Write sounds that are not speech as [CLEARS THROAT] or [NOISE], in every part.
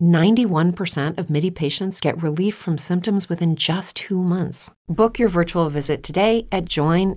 91% of MIDI patients get relief from symptoms within just two months. Book your virtual visit today at joinmidi.com.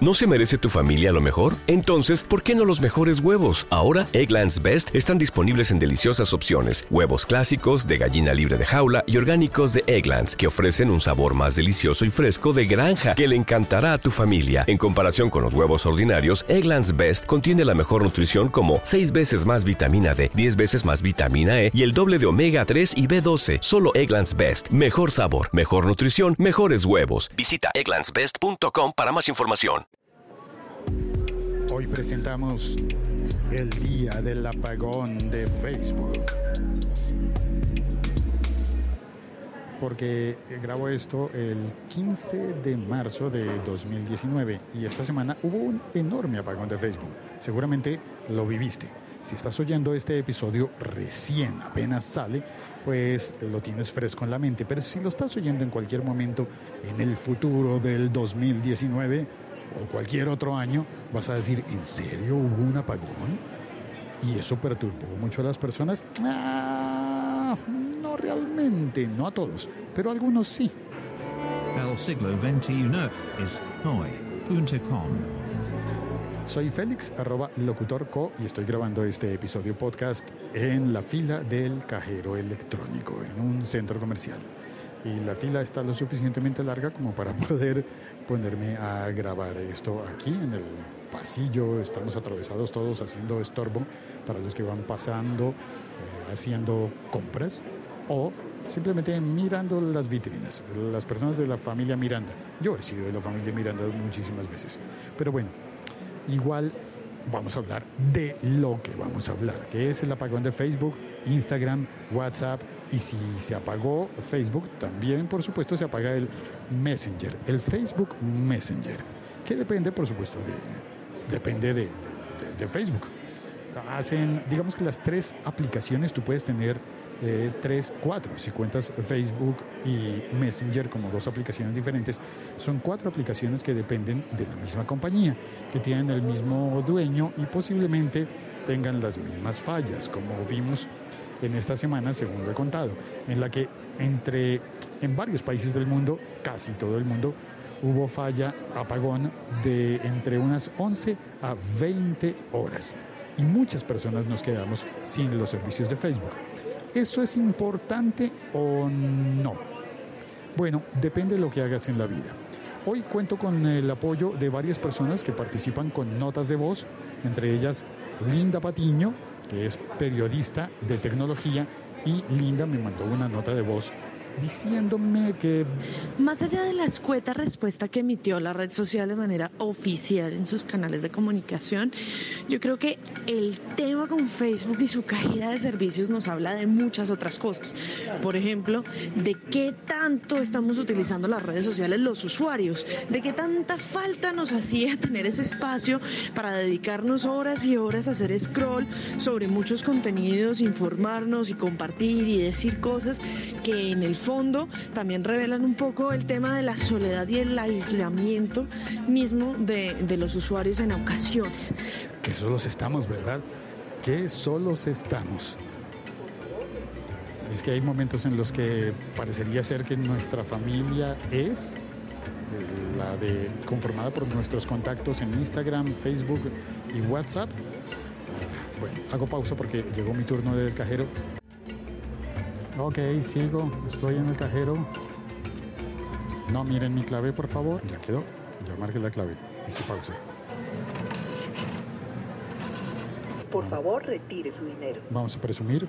¿No se merece tu familia lo mejor? Entonces, ¿por qué no los mejores huevos? Ahora, Egglands Best están disponibles en deliciosas opciones. Huevos clásicos, de gallina libre de jaula y orgánicos de Egglands, que ofrecen un sabor más delicioso y fresco de granja que le encantará a tu familia. En comparación con los huevos ordinarios, Egglands Best contiene la mejor nutrición como 6 veces más vitamina D, 10 veces más vitamina E y el doble de omega 3 y B12. Solo Egglands Best. Mejor sabor, mejor nutrición, mejores huevos. Visita egglandsbest.com para más información. Hoy presentamos el día del apagón de Facebook. Porque grabo esto el 15 de marzo de 2019 y esta semana hubo un enorme apagón de Facebook. Seguramente lo viviste. Si estás oyendo este episodio recién, apenas sale, pues lo tienes fresco en la mente. Pero si lo estás oyendo en cualquier momento en el futuro del 2019, o cualquier otro año, vas a decir, ¿en serio hubo un apagón? Y eso perturbó mucho a las personas. Ah, no realmente, no a todos, pero algunos sí. El siglo XXI es hoy.com. Soy Félix, arroba locutorco, y estoy grabando este episodio podcast en la fila del cajero electrónico, en un centro comercial y la fila está lo suficientemente larga como para [LAUGHS] poder ponerme a grabar esto aquí en el pasillo. Estamos atravesados todos haciendo estorbo para los que van pasando, eh, haciendo compras o simplemente mirando las vitrinas. Las personas de la familia Miranda. Yo he sido de la familia Miranda muchísimas veces. Pero bueno, igual vamos a hablar de lo que vamos a hablar, que es el apagón de Facebook, Instagram, WhatsApp y si se apagó Facebook, también por supuesto se apaga el Messenger, el Facebook Messenger, que depende por supuesto de, depende de, de Facebook. Hacen, digamos que las tres aplicaciones tú puedes tener tres, cuatro. Si cuentas Facebook y Messenger como dos aplicaciones diferentes, son cuatro aplicaciones que dependen de la misma compañía, que tienen el mismo dueño y posiblemente tengan las mismas fallas, como vimos en esta semana, según lo he contado, en la que entre en varios países del mundo, casi todo el mundo, hubo falla, apagón de entre unas 11 a 20 horas. Y muchas personas nos quedamos sin los servicios de Facebook. ¿Eso es importante o no? Bueno, depende de lo que hagas en la vida. Hoy cuento con el apoyo de varias personas que participan con notas de voz, entre ellas Linda Patiño, que es periodista de tecnología, y Linda me mandó una nota de voz diciéndome que... Más allá de la escueta respuesta que emitió la red social de manera oficial en sus canales de comunicación, yo creo que el tema con Facebook y su caída de servicios nos habla de muchas otras cosas. Por ejemplo, de qué tanto estamos utilizando las redes sociales los usuarios, de qué tanta falta nos hacía tener ese espacio para dedicarnos horas y horas a hacer scroll sobre muchos contenidos, informarnos y compartir y decir cosas que en el fondo también revelan un poco el tema de la soledad y el aislamiento mismo de, de los usuarios en ocasiones. Que solos estamos, ¿verdad? Que solos estamos. Es que hay momentos en los que parecería ser que nuestra familia es la de conformada por nuestros contactos en Instagram, Facebook y WhatsApp. Bueno, hago pausa porque llegó mi turno del cajero. Ok, sigo. Estoy en el cajero. No miren mi clave, por favor. Ya quedó. Ya marqué la clave. Hice pausa. Por favor, retire su dinero. Vamos a presumir.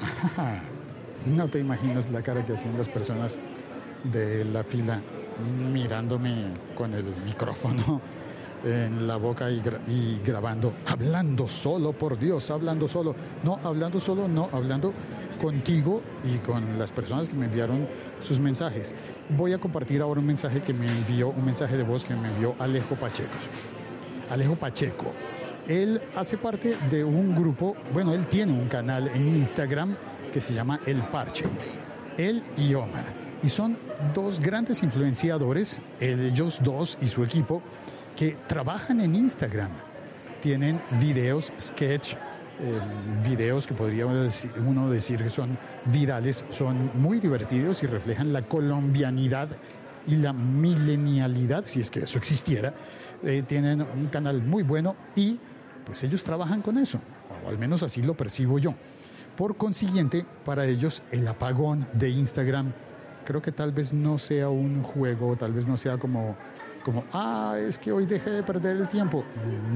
[LAUGHS] No te imaginas la cara que hacían las personas de la fila mirándome con el micrófono en la boca y, grabando, hablando solo, por Dios, hablando solo. No, hablando solo, no, hablando contigo y con las personas que me enviaron sus mensajes. Voy a compartir ahora un mensaje que me envió, un mensaje de voz que me envió Alejo Pacheco. Alejo Pacheco. Él hace parte de un grupo, bueno, él tiene un canal en Instagram que se llama El Parche. Él y Omar. Y son dos grandes influenciadores, ellos dos y su equipo, que trabajan en Instagram. Tienen videos, sketch, eh, videos que podría uno decir que son virales, son muy divertidos y reflejan la colombianidad y la milenialidad, si es que eso existiera. Eh, tienen un canal muy bueno y pues ellos trabajan con eso, o al menos así lo percibo yo. Por consiguiente, para ellos el apagón de Instagram creo que tal vez no sea un juego, tal vez no sea como, como ah, es que hoy dejé de perder el tiempo.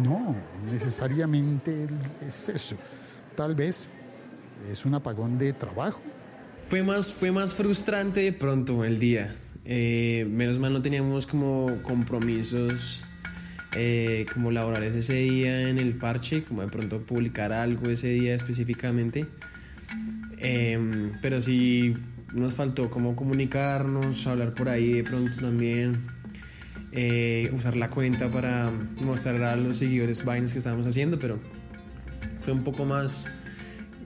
No, necesariamente es eso. Tal vez es un apagón de trabajo. Fue más, fue más frustrante de pronto el día. Eh, menos mal no teníamos como compromisos eh, como laborales ese día en el parche, como de pronto publicar algo ese día específicamente. Em, pero sí nos faltó como comunicarnos, hablar por ahí de pronto también, eh, usar la cuenta para mostrar a los seguidores vainas que estábamos haciendo, pero fue un poco más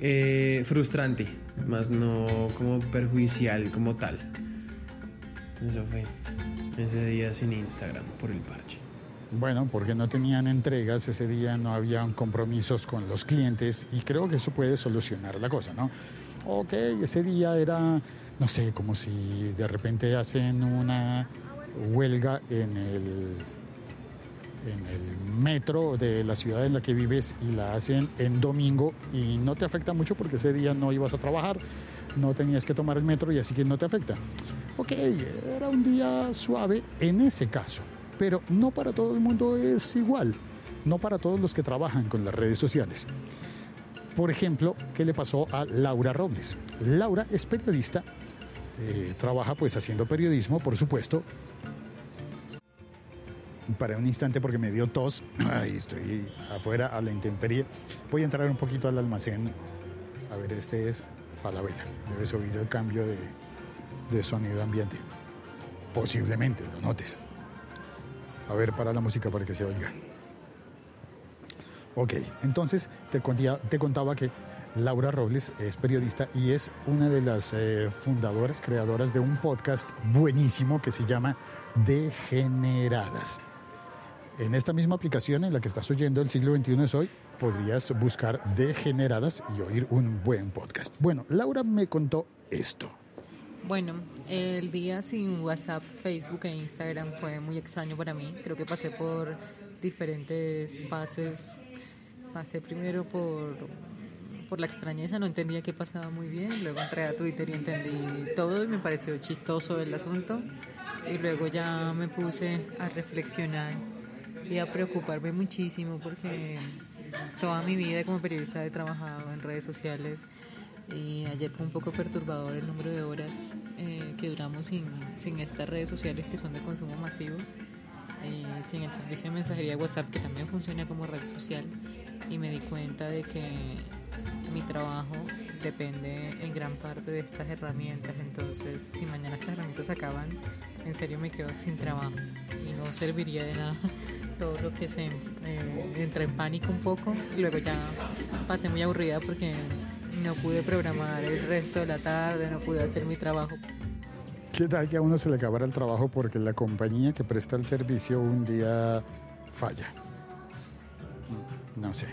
eh, frustrante, más no como perjudicial como tal. Eso fue ese día sin Instagram por el parche. Bueno, porque no tenían entregas, ese día no habían compromisos con los clientes y creo que eso puede solucionar la cosa, ¿no? Ok, ese día era, no sé, como si de repente hacen una huelga en el, en el metro de la ciudad en la que vives y la hacen en domingo y no te afecta mucho porque ese día no ibas a trabajar, no tenías que tomar el metro y así que no te afecta. Ok, era un día suave en ese caso pero no para todo el mundo es igual, no para todos los que trabajan con las redes sociales. Por ejemplo, ¿qué le pasó a Laura Robles? Laura es periodista, eh, trabaja pues haciendo periodismo, por supuesto. Para un instante porque me dio tos, [CLEARS THROAT] estoy afuera a la intemperie. Voy a entrar un poquito al almacén. A ver, este es Falabella. Debes oír el cambio de, de sonido ambiente. Posiblemente, lo notes. A ver, para la música para que se oiga. Ok, entonces te, te contaba que Laura Robles es periodista y es una de las eh, fundadoras, creadoras de un podcast buenísimo que se llama Degeneradas. En esta misma aplicación en la que estás oyendo El siglo XXI es hoy, podrías buscar Degeneradas y oír un buen podcast. Bueno, Laura me contó esto. Bueno, el día sin WhatsApp, Facebook e Instagram fue muy extraño para mí. Creo que pasé por diferentes fases. Pasé primero por, por la extrañeza, no entendía qué pasaba muy bien. Luego entré a Twitter y entendí todo y me pareció chistoso el asunto. Y luego ya me puse a reflexionar y a preocuparme muchísimo porque toda mi vida como periodista he trabajado en redes sociales y ayer fue un poco perturbador el número de horas eh, que duramos sin, sin, estas redes sociales que son de consumo masivo, eh, sin el servicio de mensajería WhatsApp que también funciona como red social y me di cuenta de que mi trabajo depende en gran parte de estas herramientas, entonces si mañana estas herramientas acaban, en serio me quedo sin trabajo y no serviría de nada [LAUGHS] todo lo que se eh, entra en pánico un poco y luego ya pasé muy aburrida porque no pude programar el resto de la tarde, no pude hacer mi trabajo. ¿Qué tal que a uno se le acabara el trabajo porque la compañía que presta el servicio un día falla? No sé.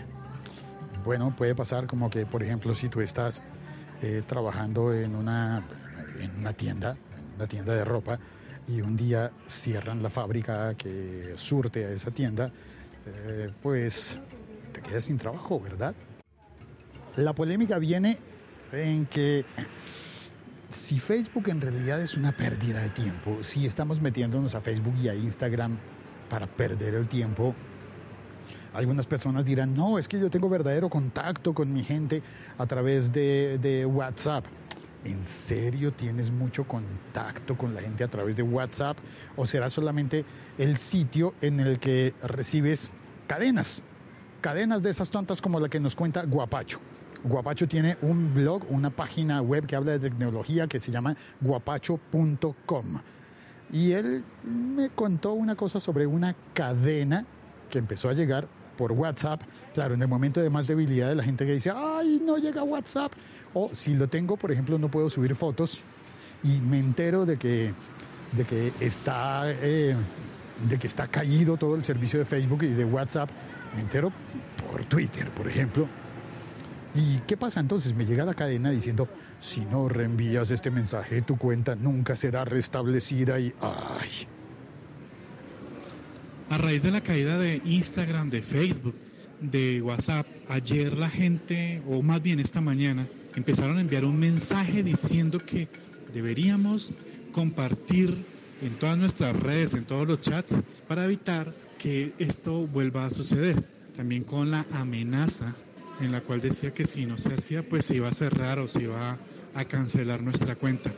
Bueno, puede pasar como que, por ejemplo, si tú estás eh, trabajando en una, en una tienda, en una tienda de ropa, y un día cierran la fábrica que surte a esa tienda, eh, pues te quedas sin trabajo, ¿verdad? La polémica viene en que si Facebook en realidad es una pérdida de tiempo, si estamos metiéndonos a Facebook y a Instagram para perder el tiempo, algunas personas dirán, no, es que yo tengo verdadero contacto con mi gente a través de, WhatsApp. ¿En serio tienes mucho contacto con la gente a través de WhatsApp? ¿O será solamente el sitio en el que recibes cadenas? Cadenas de esas tontas como la que nos cuenta Guapacho. Guapacho tiene un blog, una página web que habla de tecnología que se llama guapacho.com. Y él me contó una cosa sobre una cadena que empezó a llegar por WhatsApp. Claro, en el momento de más debilidad de la gente que dice, ay, no llega WhatsApp. O si lo tengo, por ejemplo, no puedo subir fotos y me entero de que, de que está... Eh, de que está caído todo el servicio de Facebook y de WhatsApp, me entero por Twitter, por ejemplo. ¿Y qué pasa entonces? Me llega la cadena diciendo, si no reenvías este mensaje, tu cuenta nunca será restablecida y ¡ay! A raíz de la caída de Instagram, de Facebook, de WhatsApp, ayer la gente, o más bien esta mañana, empezaron a enviar un mensaje diciendo que deberíamos compartir en todas nuestras redes, en todos los chats, para evitar que esto vuelva a suceder. También con la amenaza en la cual decía que si no se hacía, pues se iba a cerrar o se iba a cancelar nuestra cuenta.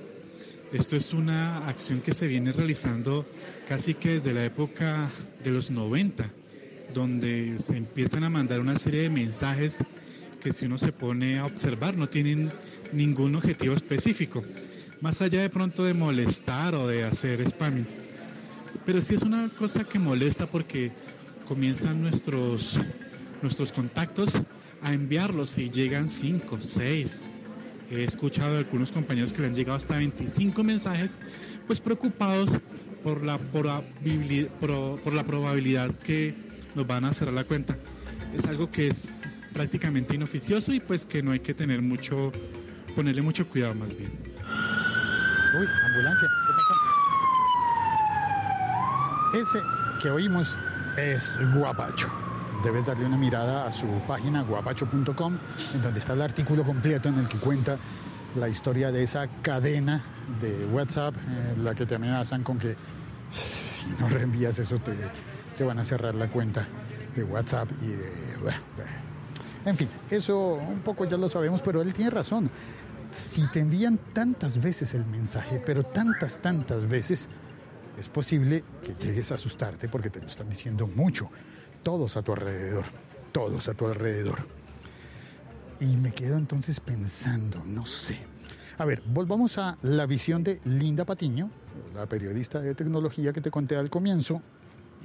Esto es una acción que se viene realizando casi que desde la época de los 90, donde se empiezan a mandar una serie de mensajes que si uno se pone a observar no tienen ningún objetivo específico más allá de pronto de molestar o de hacer spamming. Pero sí es una cosa que molesta porque comienzan nuestros, nuestros contactos a enviarlos y llegan 5, 6. He escuchado de algunos compañeros que le han llegado hasta 25 mensajes, pues preocupados por la, por, por la probabilidad que nos van a cerrar la cuenta. Es algo que es prácticamente inoficioso y pues que no hay que tener mucho, ponerle mucho cuidado más bien. Uy, ambulancia, ¿qué pasó? Ese que oímos es Guapacho. Debes darle una mirada a su página guapacho.com, en donde está el artículo completo en el que cuenta la historia de esa cadena de WhatsApp, eh, la que te amenazan con que [LAUGHS] si no reenvías eso te, te van a cerrar la cuenta de WhatsApp y de... En fin, eso un poco ya lo sabemos, pero él tiene razón si te envían tantas veces el mensaje, pero tantas, tantas veces, es posible que llegues a asustarte porque te lo están diciendo mucho. Todos a tu alrededor, todos a tu alrededor. Y me quedo entonces pensando, no sé. A ver, volvamos a la visión de Linda Patiño, la periodista de tecnología que te conté al comienzo,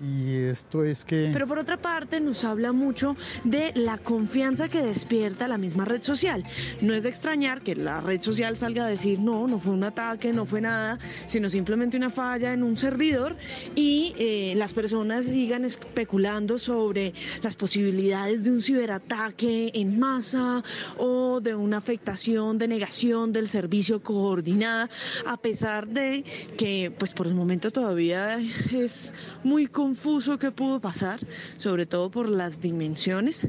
y esto es que... Pero por otra parte nos habla mucho de la confianza que despierta la misma red social. No es de extrañar que la red social salga a decir, no, no fue un ataque, no fue nada, sino simplemente una falla en un servidor y eh, las personas sigan especulando sobre las posibilidades de un ciberataque en masa o de una afectación de negación del servicio coordinada, a pesar de que pues por el momento todavía es muy complicado confuso qué pudo pasar, sobre todo por las dimensiones.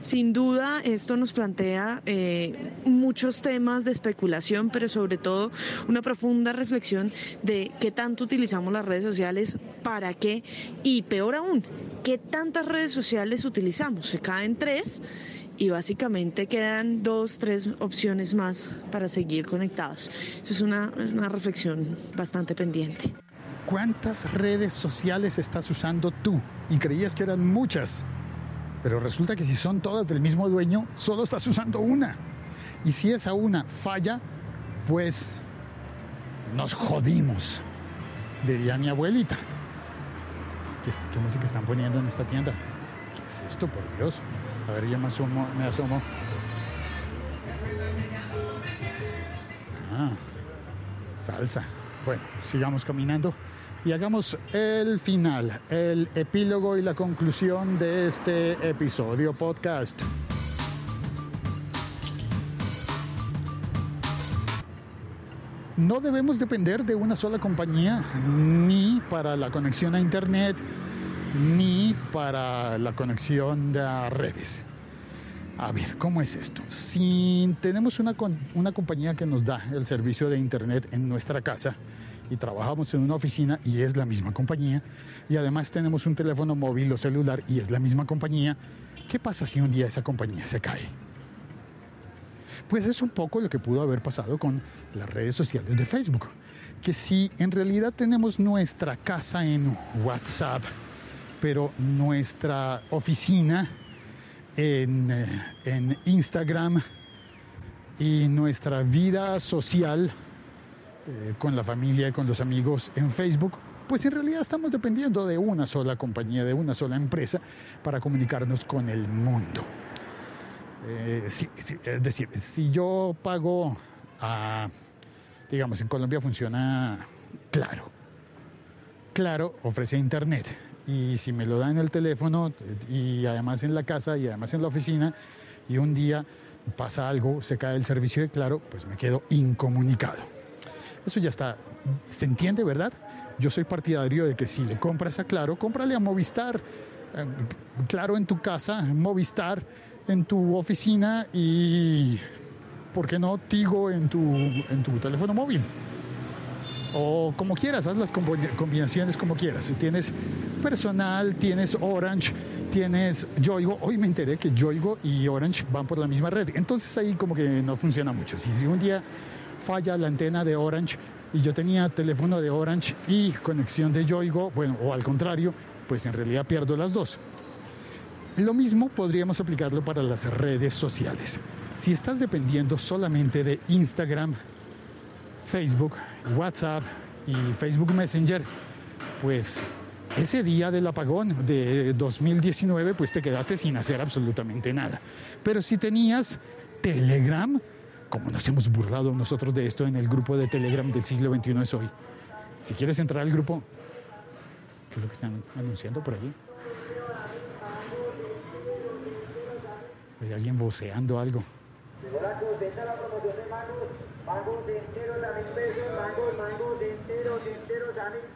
Sin duda, esto nos plantea eh, muchos temas de especulación, pero sobre todo una profunda reflexión de qué tanto utilizamos las redes sociales, para qué y peor aún, qué tantas redes sociales utilizamos. Se caen tres y básicamente quedan dos, tres opciones más para seguir conectados. Eso es una reflexión bastante pendiente. ¿Cuántas redes sociales estás usando tú? Y creías que eran muchas. Pero resulta que si son todas del mismo dueño, solo estás usando una. Y si esa una falla, pues nos jodimos, diría mi abuelita. ¿Qué, música están poniendo en esta tienda? ¿Qué es esto, por Dios? A ver, yo me asomo. Me asomo. Ah, salsa. Bueno, sigamos caminando y hagamos el final, el epílogo y la conclusión de este episodio podcast. No debemos depender de una sola compañía, ni para la conexión a Internet, ni para la conexión a redes. A ver, ¿cómo es esto? Si tenemos una, una compañía que nos da el servicio de Internet en nuestra casa, y trabajamos en una oficina y es la misma compañía, y además tenemos un teléfono móvil o celular y es la misma compañía, ¿qué pasa si un día esa compañía se cae? Pues es un poco lo que pudo haber pasado con las redes sociales de Facebook, que si en realidad tenemos nuestra casa en WhatsApp, pero nuestra oficina en, eh, en Instagram y nuestra vida social eh, con la familia y con los amigos en Facebook, pues en realidad estamos dependiendo de una sola compañía, de una sola empresa para comunicarnos con el mundo. Eh, es decir, si yo pago a, digamos, en Colombia funciona Claro. Claro ofrece internet y si me lo da en el teléfono y además en la casa y además en la oficina y un día pasa algo, se cae el servicio de Claro, pues me quedo incomunicado. Eso ya está, se entiende, ¿verdad? Yo soy partidario de que si le compras a Claro, cómprale a Movistar. Eh, Claro en tu casa, Movistar en tu oficina y, ¿por qué no, Tigo en tu, en tu teléfono móvil? O como quieras, haz las combi- combinaciones como quieras. Si tienes personal, tienes Orange, tienes Yoigo. Hoy me enteré que Yoigo y Orange van por la misma red. Entonces ahí como que no funciona mucho. Si, si un día falla la antena de Orange y yo tenía teléfono de Orange y conexión de Yoigo, bueno, o al contrario, pues en realidad pierdo las dos. Lo mismo podríamos aplicarlo para las redes sociales. Si estás dependiendo solamente de Instagram, Facebook, WhatsApp y Facebook Messenger, pues ese día del apagón de 2019, pues te quedaste sin hacer absolutamente nada. Pero si tenías Telegram, como nos hemos burlado nosotros de esto en el grupo de Telegram del siglo XXI es hoy. Si quieres entrar al grupo, ¿qué es lo que están anunciando por allí? Hay alguien voceando algo. Contenta la promoción de mangos. Enteros a mil pesos. Mangos, mangos de enteros, de enteros a mil.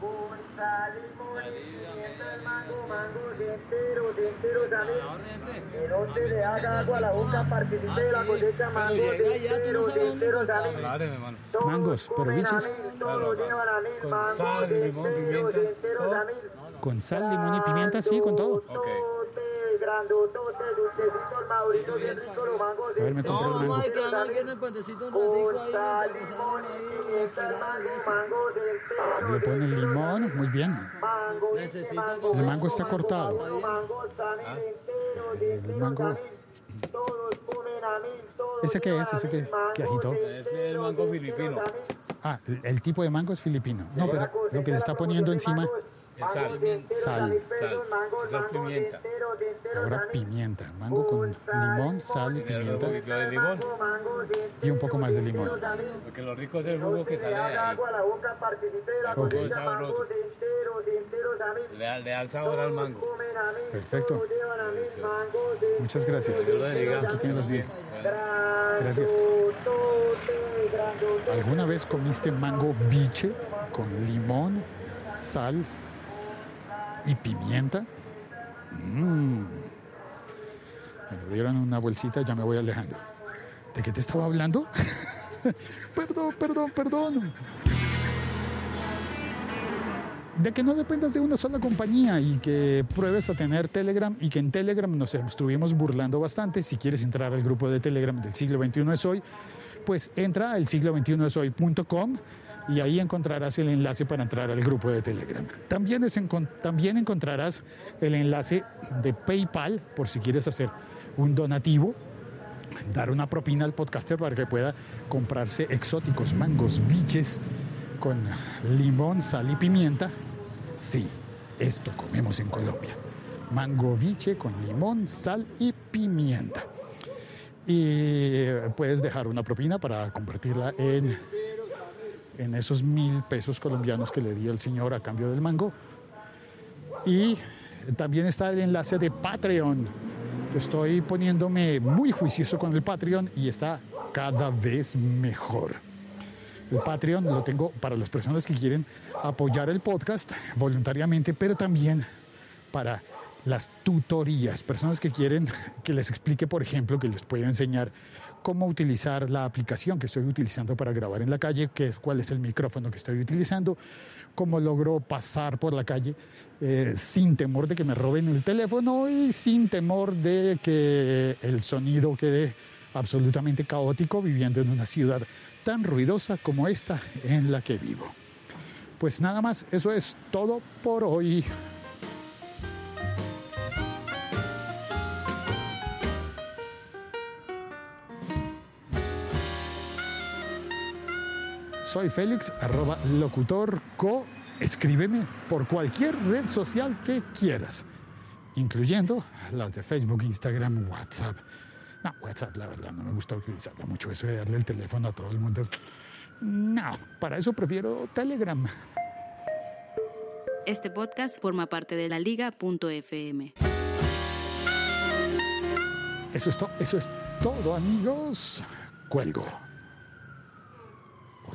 Con sal, limón y pimienta el mango. Mangos de enteros, de enteros a mil. Que no se le haga agua a la boca. Participe de la cosecha. Mangos de enteros, de enteros a mil. Todos Mangos, pero bichos. Todos llevan a mil. Mangos sal, de limón, enteros, pimienta. de enteros a mil. Con sal, limón y pimienta, sí, con todo. Bien los mangos A sal, limón y pimienta el mango, mango de entero, Le ponen limón, muy bien. mango, El mango está cortado. mangos también enteros, de El enteros mango. a mil. Todos comen a mil, todos ¿Ese qué es? ¿Ese qué- qué agitó? es el mango filipino. Ah, el tipo de mango es filipino. No, pero lo que le está poniendo encima, Sal. Sal. Sal. Eso es pimienta. ahora pimienta. Mango con limón, sal y pimienta. de limón. Y un poco más de limón. Porque lo rico es el jugo que sale de ahí. agua a la boca, participe de la Ok. cosecha, Es sabroso. Le da, le da el sabor al mango. Perfecto. Muchas gracias. Aquí tienen los bienes. Gracias. ¿Alguna vez comiste mango biche con limón, sal y pimienta? Mm. Me lo dieron una bolsita, ya me voy alejando. ¿De qué te estaba hablando? [LAUGHS] perdón, perdón, perdón. De que no dependas de una sola compañía y que pruebes a tener Telegram y que en Telegram nos estuvimos burlando bastante. Si quieres entrar al grupo de Telegram del siglo XXI es hoy, pues entra al siglo XXI es hoy.com y ahí encontrarás el enlace para entrar al grupo de Telegram. También, también encontrarás el enlace de PayPal por si quieres hacer un donativo dar una propina al podcaster para que pueda comprarse exóticos mangos biches con limón, sal y pimienta. Sí, esto comemos en Colombia. Mango biche con limón, sal y pimienta. Y puedes dejar una propina para convertirla en, en esos mil pesos colombianos que le dio el señor a cambio del mango. Y también está el enlace de Patreon. Estoy poniéndome muy juicioso con el Patreon y está cada vez mejor. El Patreon lo tengo para las personas que quieren apoyar el podcast voluntariamente, pero también para las tutorías, personas que quieren que les explique, por ejemplo, que les pueda enseñar cómo utilizar la aplicación que estoy utilizando para grabar en la calle, qué es, cuál es el micrófono que estoy utilizando, cómo logro pasar por la calle eh, sin temor de que me roben el teléfono y sin temor de que el sonido quede absolutamente caótico viviendo en una ciudad tan ruidosa como esta en la que vivo. Pues nada más, eso es todo por hoy. Soy Félix, arroba locutor co. Escríbeme por cualquier red social que quieras, incluyendo las de Facebook, Instagram, WhatsApp. No, WhatsApp, la verdad, no me gusta utilizarla mucho. Eso de darle el teléfono a todo el mundo. No, para eso prefiero Telegram. Este podcast forma parte de la liga.fm. Eso es, to- eso es todo, amigos. Cuelgo.